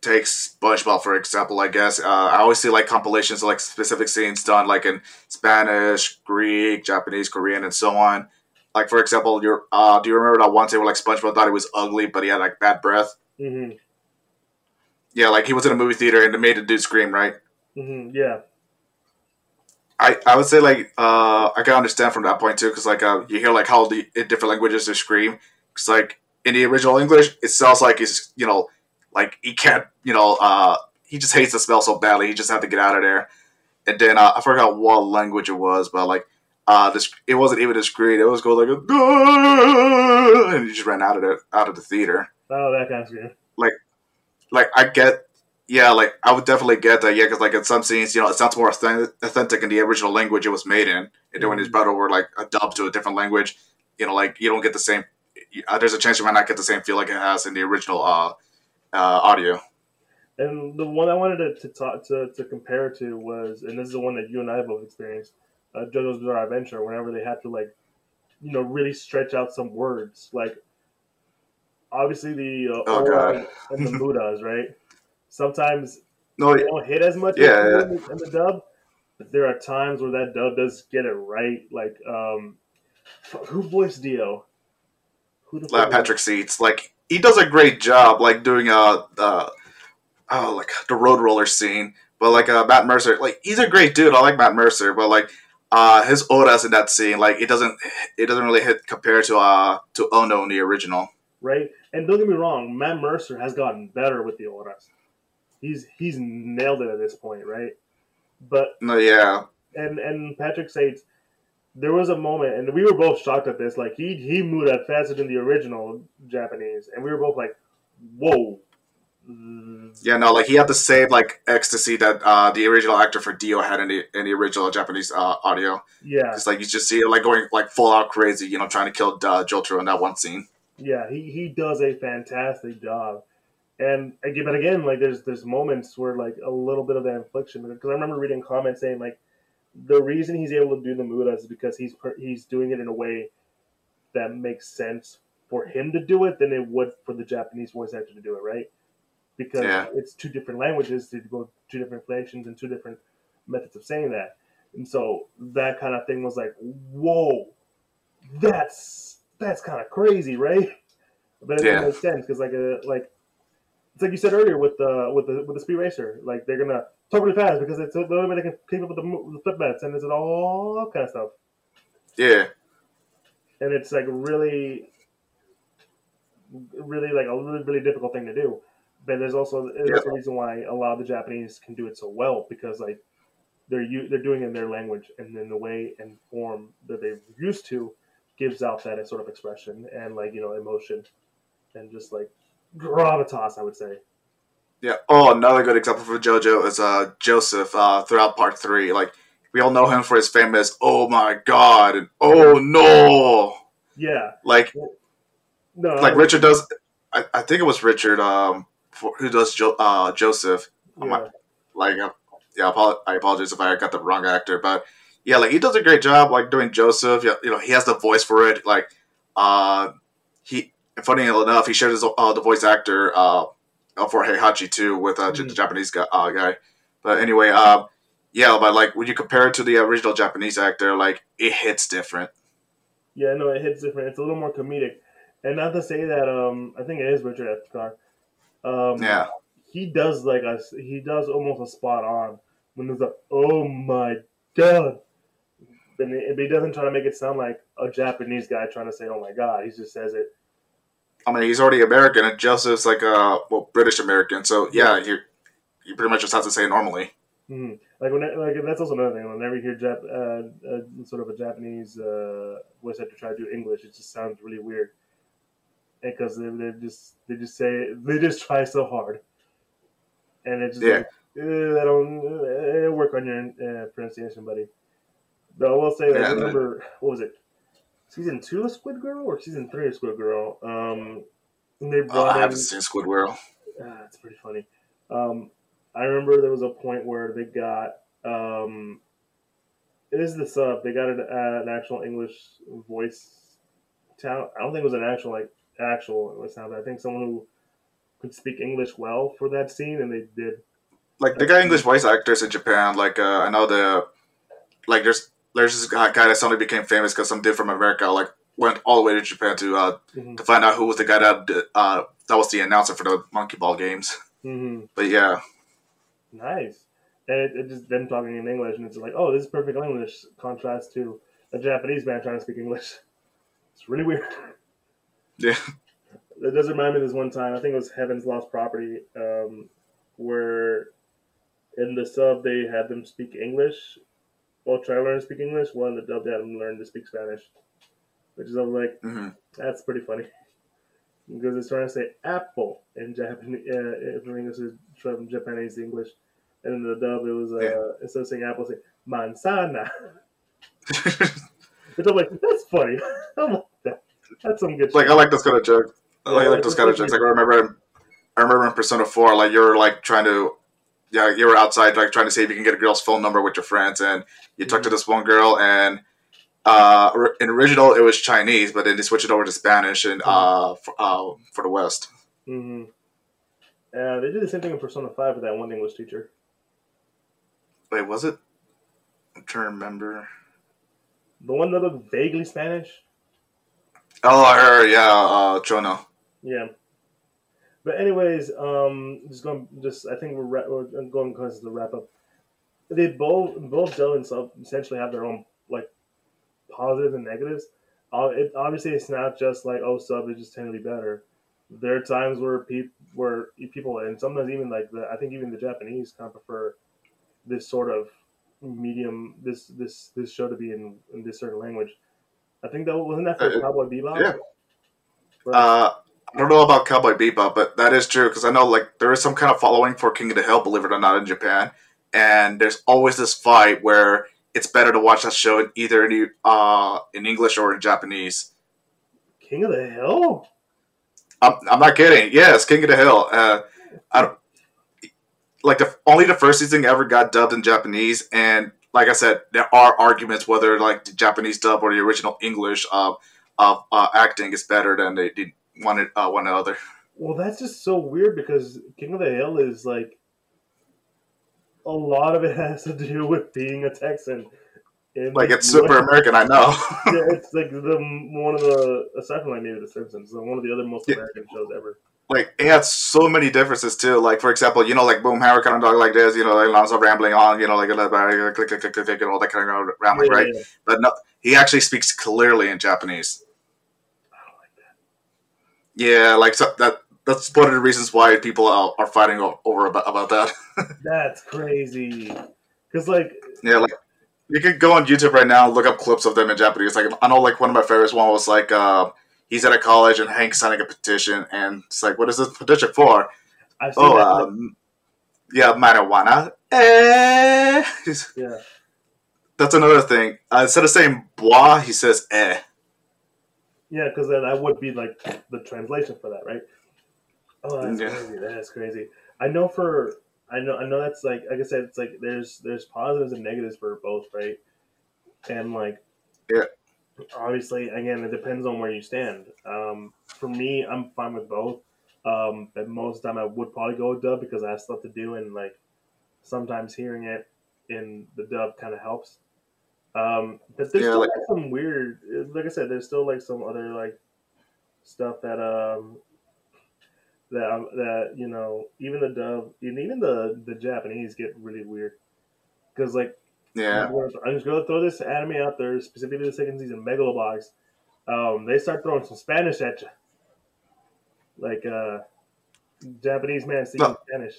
take spongebob for example i guess. Uh, i always see like compilations of like specific scenes done like in spanish greek japanese korean and so on. Like for example your uh do you remember that one scene where like spongebob thought he was ugly but he had like bad breath? Hmm yeah like he was in a movie theater and it made the dude scream right? Hmm Yeah, I, I would say like uh, I can understand from that point too because like uh, you hear like how the in different languages they scream. Because like in the original English it sounds like he's you know like he can't you know uh, he just hates the smell so badly he just had to get out of there. And then uh, I forgot what language it was but like uh, this it wasn't even a scream it was going like a and he just ran out of the out of the theater. Oh that kind of Like, like I get, yeah, like I would definitely get that, yeah, because like in some scenes, you know, it sounds more authentic, in the original language it was made in, and then when it's brought over like a dub to a different language, you know, like you don't get the same. Uh, there's a chance you might not get the same feel like it has in the original uh, uh, audio. And the one I wanted to, to talk to, to compare to was, and this is the one that you and I both experienced, uh, JoJo's Bizarre Adventure. Whenever they had to like, you know, really stretch out some words, like obviously the uh, Oh, and the Mudas, right? Sometimes No, they don't hit as much Yeah, as yeah. in, the, in the dub, but there are times where that dub does get it right. Like, um, who voiced Dio? Who the Patrick Seitz, like he does a great job, like doing uh, uh oh like the road roller scene, but like uh, Matt Mercer, like he's a great dude. I like Matt Mercer, but like uh his oras in that scene, like it doesn't it doesn't really hit compared to uh to Ono in the original. right? And don't get me wrong, Matt Mercer has gotten better with the Oras. He's he's nailed it at this point, right? But No, yeah, and and Patrick Seitz, there was a moment, and we were both shocked at this. Like he he moved that faster than the original Japanese, and we were both like, "Whoa!" Yeah, no, like he had the same like ecstasy that uh the original actor for Dio had in the in the original Japanese uh, audio. Yeah, It's like you just see it like going like full out crazy, you know, trying to kill uh, Jotaro in that one scene. yeah, he he does a fantastic job. And again, but again, like there's there's moments where like a little bit of that infliction because I remember reading comments saying like the reason he's able to do the mudas is because he's he's doing it in a way that makes sense for him to do it than it would for the Japanese voice actor to do it, right? Because Yeah. it's two different languages, to go two different inflections and two different methods of saying that, and so that kind of thing was like, whoa, that's that's kind of crazy, right? But it Yeah. makes sense because like a like it's like you said earlier with the with the with the speed racer, like they're gonna talk really fast because it's the only way they can keep up with the, the flip bets and it's all kind of stuff. Yeah, And it's like really, really like a really really difficult thing to do. But there's also there's Yeah. a reason why a lot of the Japanese can do it so well because like they're they're doing it in their language and in the way and form that they're used to gives out that sort of expression and like you know emotion and just like gravitas, I would say. Yeah. Oh, another good example for JoJo is uh Joseph uh throughout part three. Like we all know him for his famous "Oh my God" and "Oh no." Yeah, Like no, like I- Richard does. I, I think it was Richard um for, who does jo- uh Joseph. yeah. like uh, yeah i apologize if i got the wrong actor but yeah like he does a great job like doing joseph yeah, you know he has the voice for it like uh he funny enough he shared his uh, the voice actor uh, for heihachi too with uh, Mhm. the japanese guy, uh, guy but anyway um yeah but like when you compare it to the original japanese actor like it hits different Yeah, no, it hits different. It's a little more comedic, and not to say that um, I think it is Richard Epcar. Um, yeah he does like a he does almost a spot on when there's a oh my god, and but he doesn't try to make it sound like a Japanese guy trying to say oh my god. He just says it I mean, he's already American, and Joseph's like a well British American. So yeah, you you pretty much just have to say it normally. hmm Like when like that's also another thing. Whenever you hear Jap- uh, uh, sort of a Japanese uh, voice actor try to do English, it just sounds really weird. Because they, they just they just say they just try so hard, and it's just Yeah. like eh, I don't eh, work on your uh, pronunciation, buddy. But I will say, like, Yeah, I and then- remember what was it, season two of Squid Girl or season three of Squid Girl? Um, and they Oh, brought I in haven't seen Squidward. Ah, it's pretty funny. Um, I remember there was a point where they got um, it is the sub. They got an, uh, an actual English voice talent. I don't think it was an actual like actual English. But I think someone who could speak English well for that scene, and they did. Like they got English voice actors in Japan. Like uh, I know the like there's there's this guy guy that suddenly became famous because some dude from America like went all the way to Japan to uh, Mhm. to find out who was the guy that uh, that was the announcer for the Monkey Ball games. hmm But yeah, Nice. And it, it just them talking in English, and it's like, oh, this is perfect English contrast to a Japanese man trying to speak English. It's really weird. yeah, It does remind me of this one time. I think it was Heaven's Lost Property, um, where in the sub they had them speak English, while trying to learn to speak English. One the dub they had them learn to speak Spanish, which is I was like, hmm that's pretty funny because it's trying to say apple in Japanese. Uh, from English is from Japanese to English, and in the dub it was uh, Yeah. instead of saying apple, say manzana. Which I'm like, that's funny. Like that. That's some good. like shit. I like those kind of jokes. I like, Yeah, like like those kind of jokes. Like I remember, I remember in Persona Four, like you're like trying to, yeah, you were outside like trying to see if you can get a girl's phone number with your friends, and you talked to this one girl, and uh, in original it was Chinese, but then they switched it over to Spanish, and uh, for, uh, for the West. Mm-hmm. Uh, they did the same thing in Persona Five with that one English teacher. Wait, was it? I'm trying to remember. The one that looked vaguely Spanish. Oh, her, yeah, uh, Chono. Yeah. But anyways, um, just going, just I think we're, ra- we're going close to the wrap up. They both both Dell and Sub essentially have their own like positives and negatives. Uh, it obviously it's not just like oh Sub is just technically better. There are times where people where people and sometimes even like the I think even the Japanese kind of prefer this sort of medium this this this show to be in, in this certain language. I think that wasn't that for Uh, Cowboy Bebop. yeah. Or- Uh, I don't know about Cowboy Bebop, but that is true because I know like there is some kind of following for King of the Hill, believe it or not, in Japan, and there's always this fight where it's better to watch that show in either in uh in English or in Japanese. King of the Hill. I'm, I'm not kidding. Yes, King of the Hill. Uh, I don't, like the only the first season ever got dubbed in Japanese, and like I said, there are arguments whether like the Japanese dub or the original English of of uh, acting is better than they did one uh, one another. Well, that's just so weird because King of the Hill is like a lot of it has to do with being a Texan. And Like it's super American, I know. yeah, it's like the one of the aside from like maybe The Simpsons, one of the other most Yeah. American shows ever. like it has so many differences too. Like for example, you know, like Boomhauer kind of dog like this, you know, like Lonzo rambling on, you know, like uh, click click click click click and all that kind of rambling, Yeah, right? yeah. But no, he actually speaks clearly in Japanese. I don't like that. Yeah, like so that. That's one of the reasons why people are, are fighting over about, about that. That's crazy. Because like yeah, like you could go on YouTube right now look up clips of them in Japanese. Like I know, like one of my favorites one was like uh, he's at a college and Hank's signing a petition, and it's like, what is this petition for? Oh, um, yeah, marijuana. Eh. Yeah. That's another thing. Uh, instead of saying bois, he says eh. Yeah, because then that would be like the translation for that, right? Oh, that's Yeah. crazy. That's crazy. I know for I know I know that's like like I said, it's like there's there's positives and negatives for both, right? And like Yeah. obviously again it depends on where you stand. Um, for me, I'm fine with both. Um, but most of the time I would probably go with dub because I have stuff to do and like sometimes hearing it in the dub kind of helps. Um, but there's Yeah, still like- like some weird, like I said, there's still like some other like stuff that um that um, that you know even the dub and even the the Japanese get really weird because like Yeah. I'm, I'm just gonna throw this anime out there specifically the second season Megalobox. Um, they start throwing some Spanish at you. like uh, Japanese man speaking No. Spanish.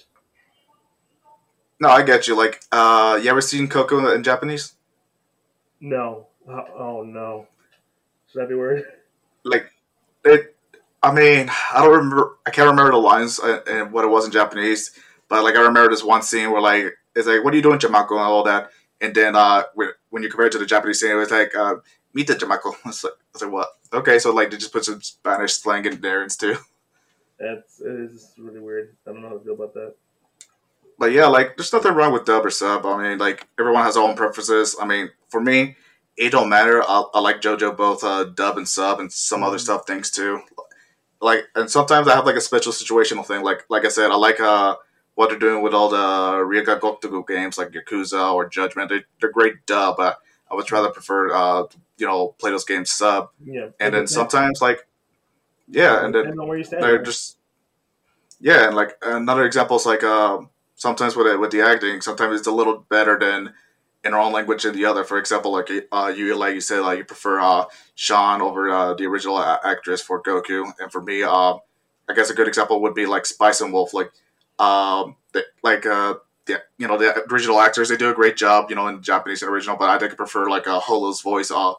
No, I get you. Like, uh, you ever seen Coco in Japanese? No. Oh, oh no. Should that be weird? Like, it. I mean, I don't remember. I can't remember the lines uh, and what it was in Japanese, but like I remember this one scene where like it's like, "What are you doing, Jamako?" and all that. And then uh, when when you compare it to the Japanese scene, it was like, uh, "Meet the Jamako." It's like, it's like what? Okay, so like they just put some Spanish slang in there and too. That's it is really weird. I don't know how to feel about that. But yeah, like there's nothing wrong with dub or sub. I mean, like everyone has their own preferences. I mean, for me, it don't matter. I, I like JoJo both uh, dub and sub and some other Mhm. stuff things too. Like, and sometimes I have like a special situational thing. Like, like I said, I like uh what they're doing with all the Ryuga Gotoku games like Yakuza or Judgment. They, they're great dub, but I would rather prefer uh you know play those games sub. Yeah. And then sometimes like yeah, and then depends on where you stand. they're just yeah and like another example is like uh, sometimes with it, with the acting sometimes it's a little better than in our own language than the other for example like uh, you like you said like you prefer uh, sean over uh, the original a- actress for goku and for me um, i guess a good example would be like spice and wolf like um, the, like uh, the, you know the original actors they do a great job you know in japanese and original but i think i prefer like uh, holo's voice uh,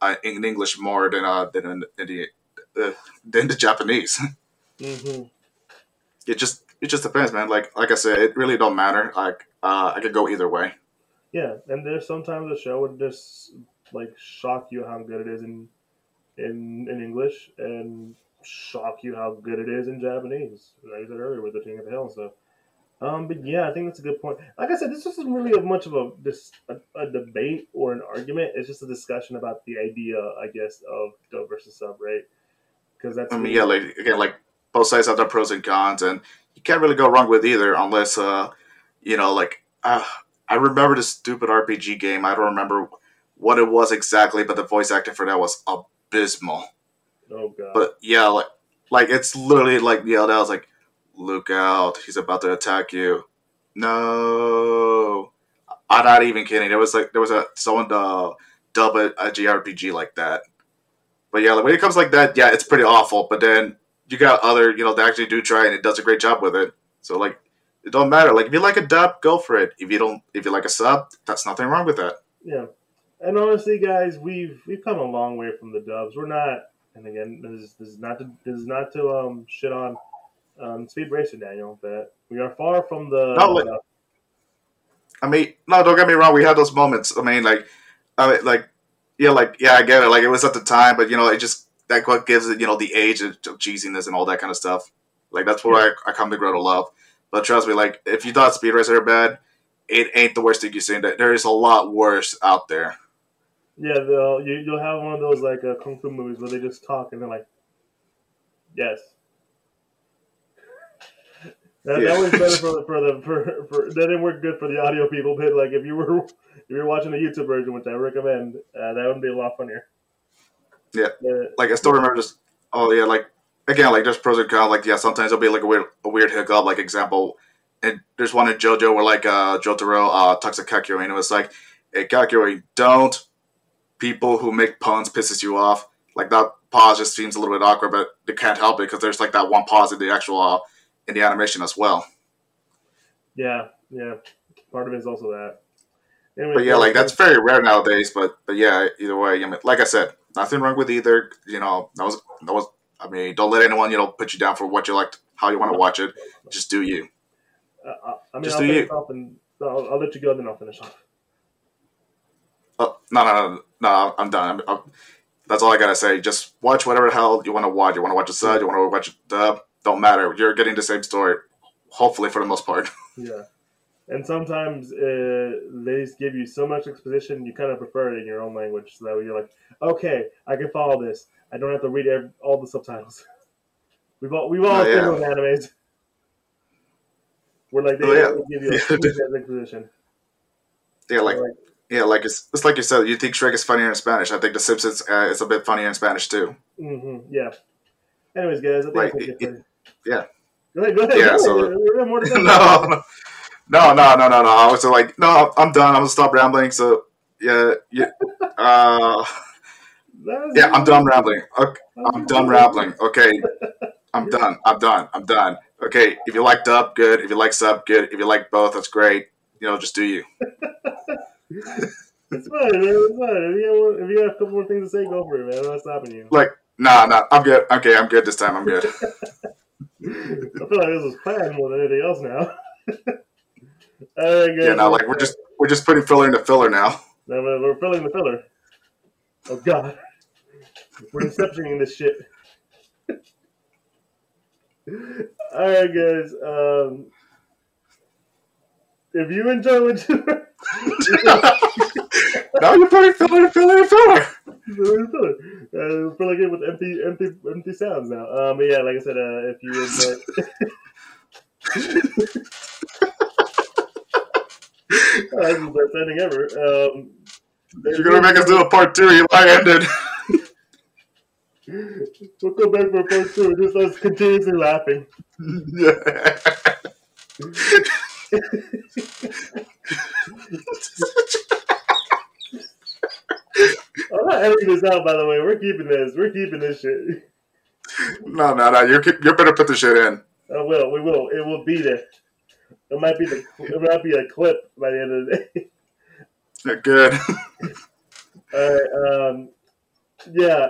uh, in english more than uh, than in, in the uh, than the japanese hmm it just it just depends, man. Like like I said, it really don't matter. Like uh, I could go either way. Yeah, and there's sometimes a show would just like shock you how good it is in in in English and shock you how good it is in Japanese. Like I said earlier with the King of the Hill and stuff. Um, but yeah, I think that's a good point. Like I said, this isn't really a much of a this a, a debate or an argument. It's just a discussion about the idea, I guess, of dub versus sub, right? Because that's I mean, yeah, like again, like both sides have their pros and cons, and you can't really go wrong with either, unless uh, you know, like uh, I remember this stupid RPG game. I don't remember what it was exactly, but the voice acting for that was abysmal. oh god, But yeah, like like it's literally like yelled out, like, "Look out! He's about to attack you!" No, I'm not even kidding. There was like there was a someone uh, dub a, a JRPG like that. But yeah, like when it comes like that, yeah, it's pretty awful. But then you got other, you know, they actually do try and it does a great job with it. So like, it don't matter. Like if you like a dub, go for it. If you don't, if you like a sub, that's nothing wrong with that. Yeah, and honestly, guys, we've we've come a long way from the Dubs. We're not, and again, this is, this is not to this is not to um shit on um Speed Racer Daniel, but we are far from the. No, like- uh, I mean, no, don't get me wrong. We had those moments. I mean, like, I mean, like, yeah, like, yeah, I get it. Like, it was at the time, but you know, it just that what gives it, you know, the age of cheesiness and all that kind of stuff. Like, that's what I, I come to grow to love. But trust me, like, if you thought Speed Racer are bad, it ain't the worst thing you've seen. There is a lot worse out there. yeah, they'll, you you'll have one of those like uh, kung fu movies where they just talk and they're like, yes. That, Yeah. that was better for the for the for, for that didn't work good for the audio people, but like if you were if you're watching the YouTube version, which I recommend, uh, that would be a lot funnier. Yeah. Uh, Like, I still remember just, oh yeah, like again, like there's pros and cons. Like, yeah, sometimes there'll be like a weird, a weird hiccup. Like, example, and there's one in JoJo where like uh, Jotaro uh, talks to Kakyoin, and it was like, hey, Kakyoin, don't people who make puns pisses you off. Like that pause just seems a little bit awkward, but they can't help it because there's like that one pause in the actual uh, in the animation as well. Yeah, yeah. Part of it is also that. Anyway, But yeah, like that's very rare nowadays. But but yeah, either way, I mean, like I said, nothing wrong with either. You know, that was that was. I mean, don't let anyone you know put you down for what you like, how you want to watch it. Just do you. Uh, uh, I mean, Just I'll do you. off and I'll, I'll let you go, then I'll finish off. Oh, no, no, no, no, I'm done. I'm, I'm, that's all I gotta say. Just watch whatever the hell you want to watch. You want to watch a sub, you want to watch a dub. Don't matter. You're getting the same story, hopefully for the most part. Yeah. And sometimes uh, they just give you so much exposition, you kind of prefer it in your own language. So that way you're like, okay, I can follow this. I don't have to read every, all the subtitles. We've all we've all Oh, seen yeah. those animes. Where like they Oh, yeah. give you a exposition. Yeah, like Like, yeah, like it's, it's like you said. You think Shrek is funnier in Spanish. I think The Simpsons uh, is a bit funnier in Spanish too. hmm yeah. Anyways, guys, I think Like, it- it yeah. Go ahead, go ahead. Yeah, go so- ahead. We have more to no, no, no, no, no, no. I was like, no, I'm done. I'm gonna stop rambling. So yeah, yeah, uh, yeah. I'm done rambling. Okay, oh, I'm done rambling. Okay, I'm done. I'm done. I'm done. Okay, if you like dub, good. If you like sub, good. If you like both, that's great. You know, just do you. It's fine, man. It's fine. If you, have, if you have a couple more things to say, go for it, man. I'm not stopping you. Like, nah, nah. I'm good. Okay, I'm good this time. I'm good. I feel like this was planned more than anything else now. All right, guys. Yeah, now like we're just we're just putting filler into filler now. No, no, we're filling the filler. Oh God, we're inceptioning this shit. All right, guys. Um, if you enjoy what you now you're putting filler filler filler. Filler, filler. Uh, we're filling it with empty, empty, empty sounds now. Um, but yeah, like I said, uh, if you enjoy. is the best ending ever. Um, You're gonna make us do a part two. You might ended. We'll go back for part two. Just us continuously laughing. yeah. I'm not editing this out, by the way. We're keeping this. We're keeping this shit. No, no, no. You you better put the shit in. I will. We will. It will be there. It might be the. It might be a clip by the end of the day. Good. All right. Um, yeah.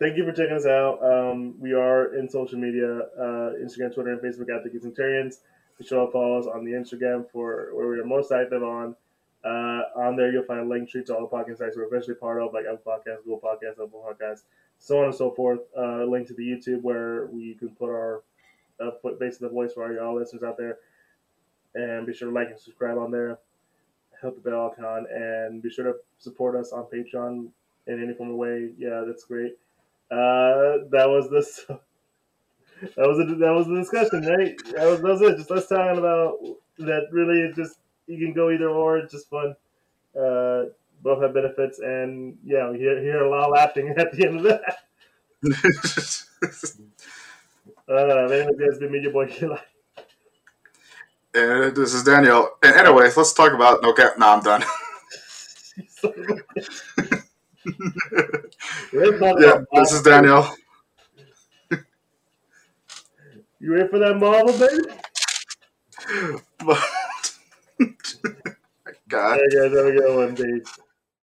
Thank you for checking us out. Um, we are in social media, uh, Instagram, Twitter, and Facebook at the Geek Centurions. Be sure to follow us on the Instagram for where we are most active on. Uh, on there, you'll find a link tree to all the podcast sites we're eventually part of, like Apple Podcasts, Google Podcasts, Apple Podcasts, so on and so forth. Uh, link to the YouTube where we can put our uh, put the voice for all your listeners out there. And be sure to like and subscribe on there. Help the bell icon, and be sure to support us on Patreon in any form of way. Yeah, that's great. Uh, that was this. That was a, that was the discussion, right? That was, that was it. Just us talking about that. Really, it's just you can go either or. It's just fun. Uh, both have benefits, and yeah, we hear, hear a lot of laughing at the end of that. Uh, anyway, guys, been me, your boy and this is Daniel. And anyways, let's talk about no cap. No, I'm done. yeah, this is Daniel. You ready for that Marvel, baby? God. Hey guys, have a good one, peace.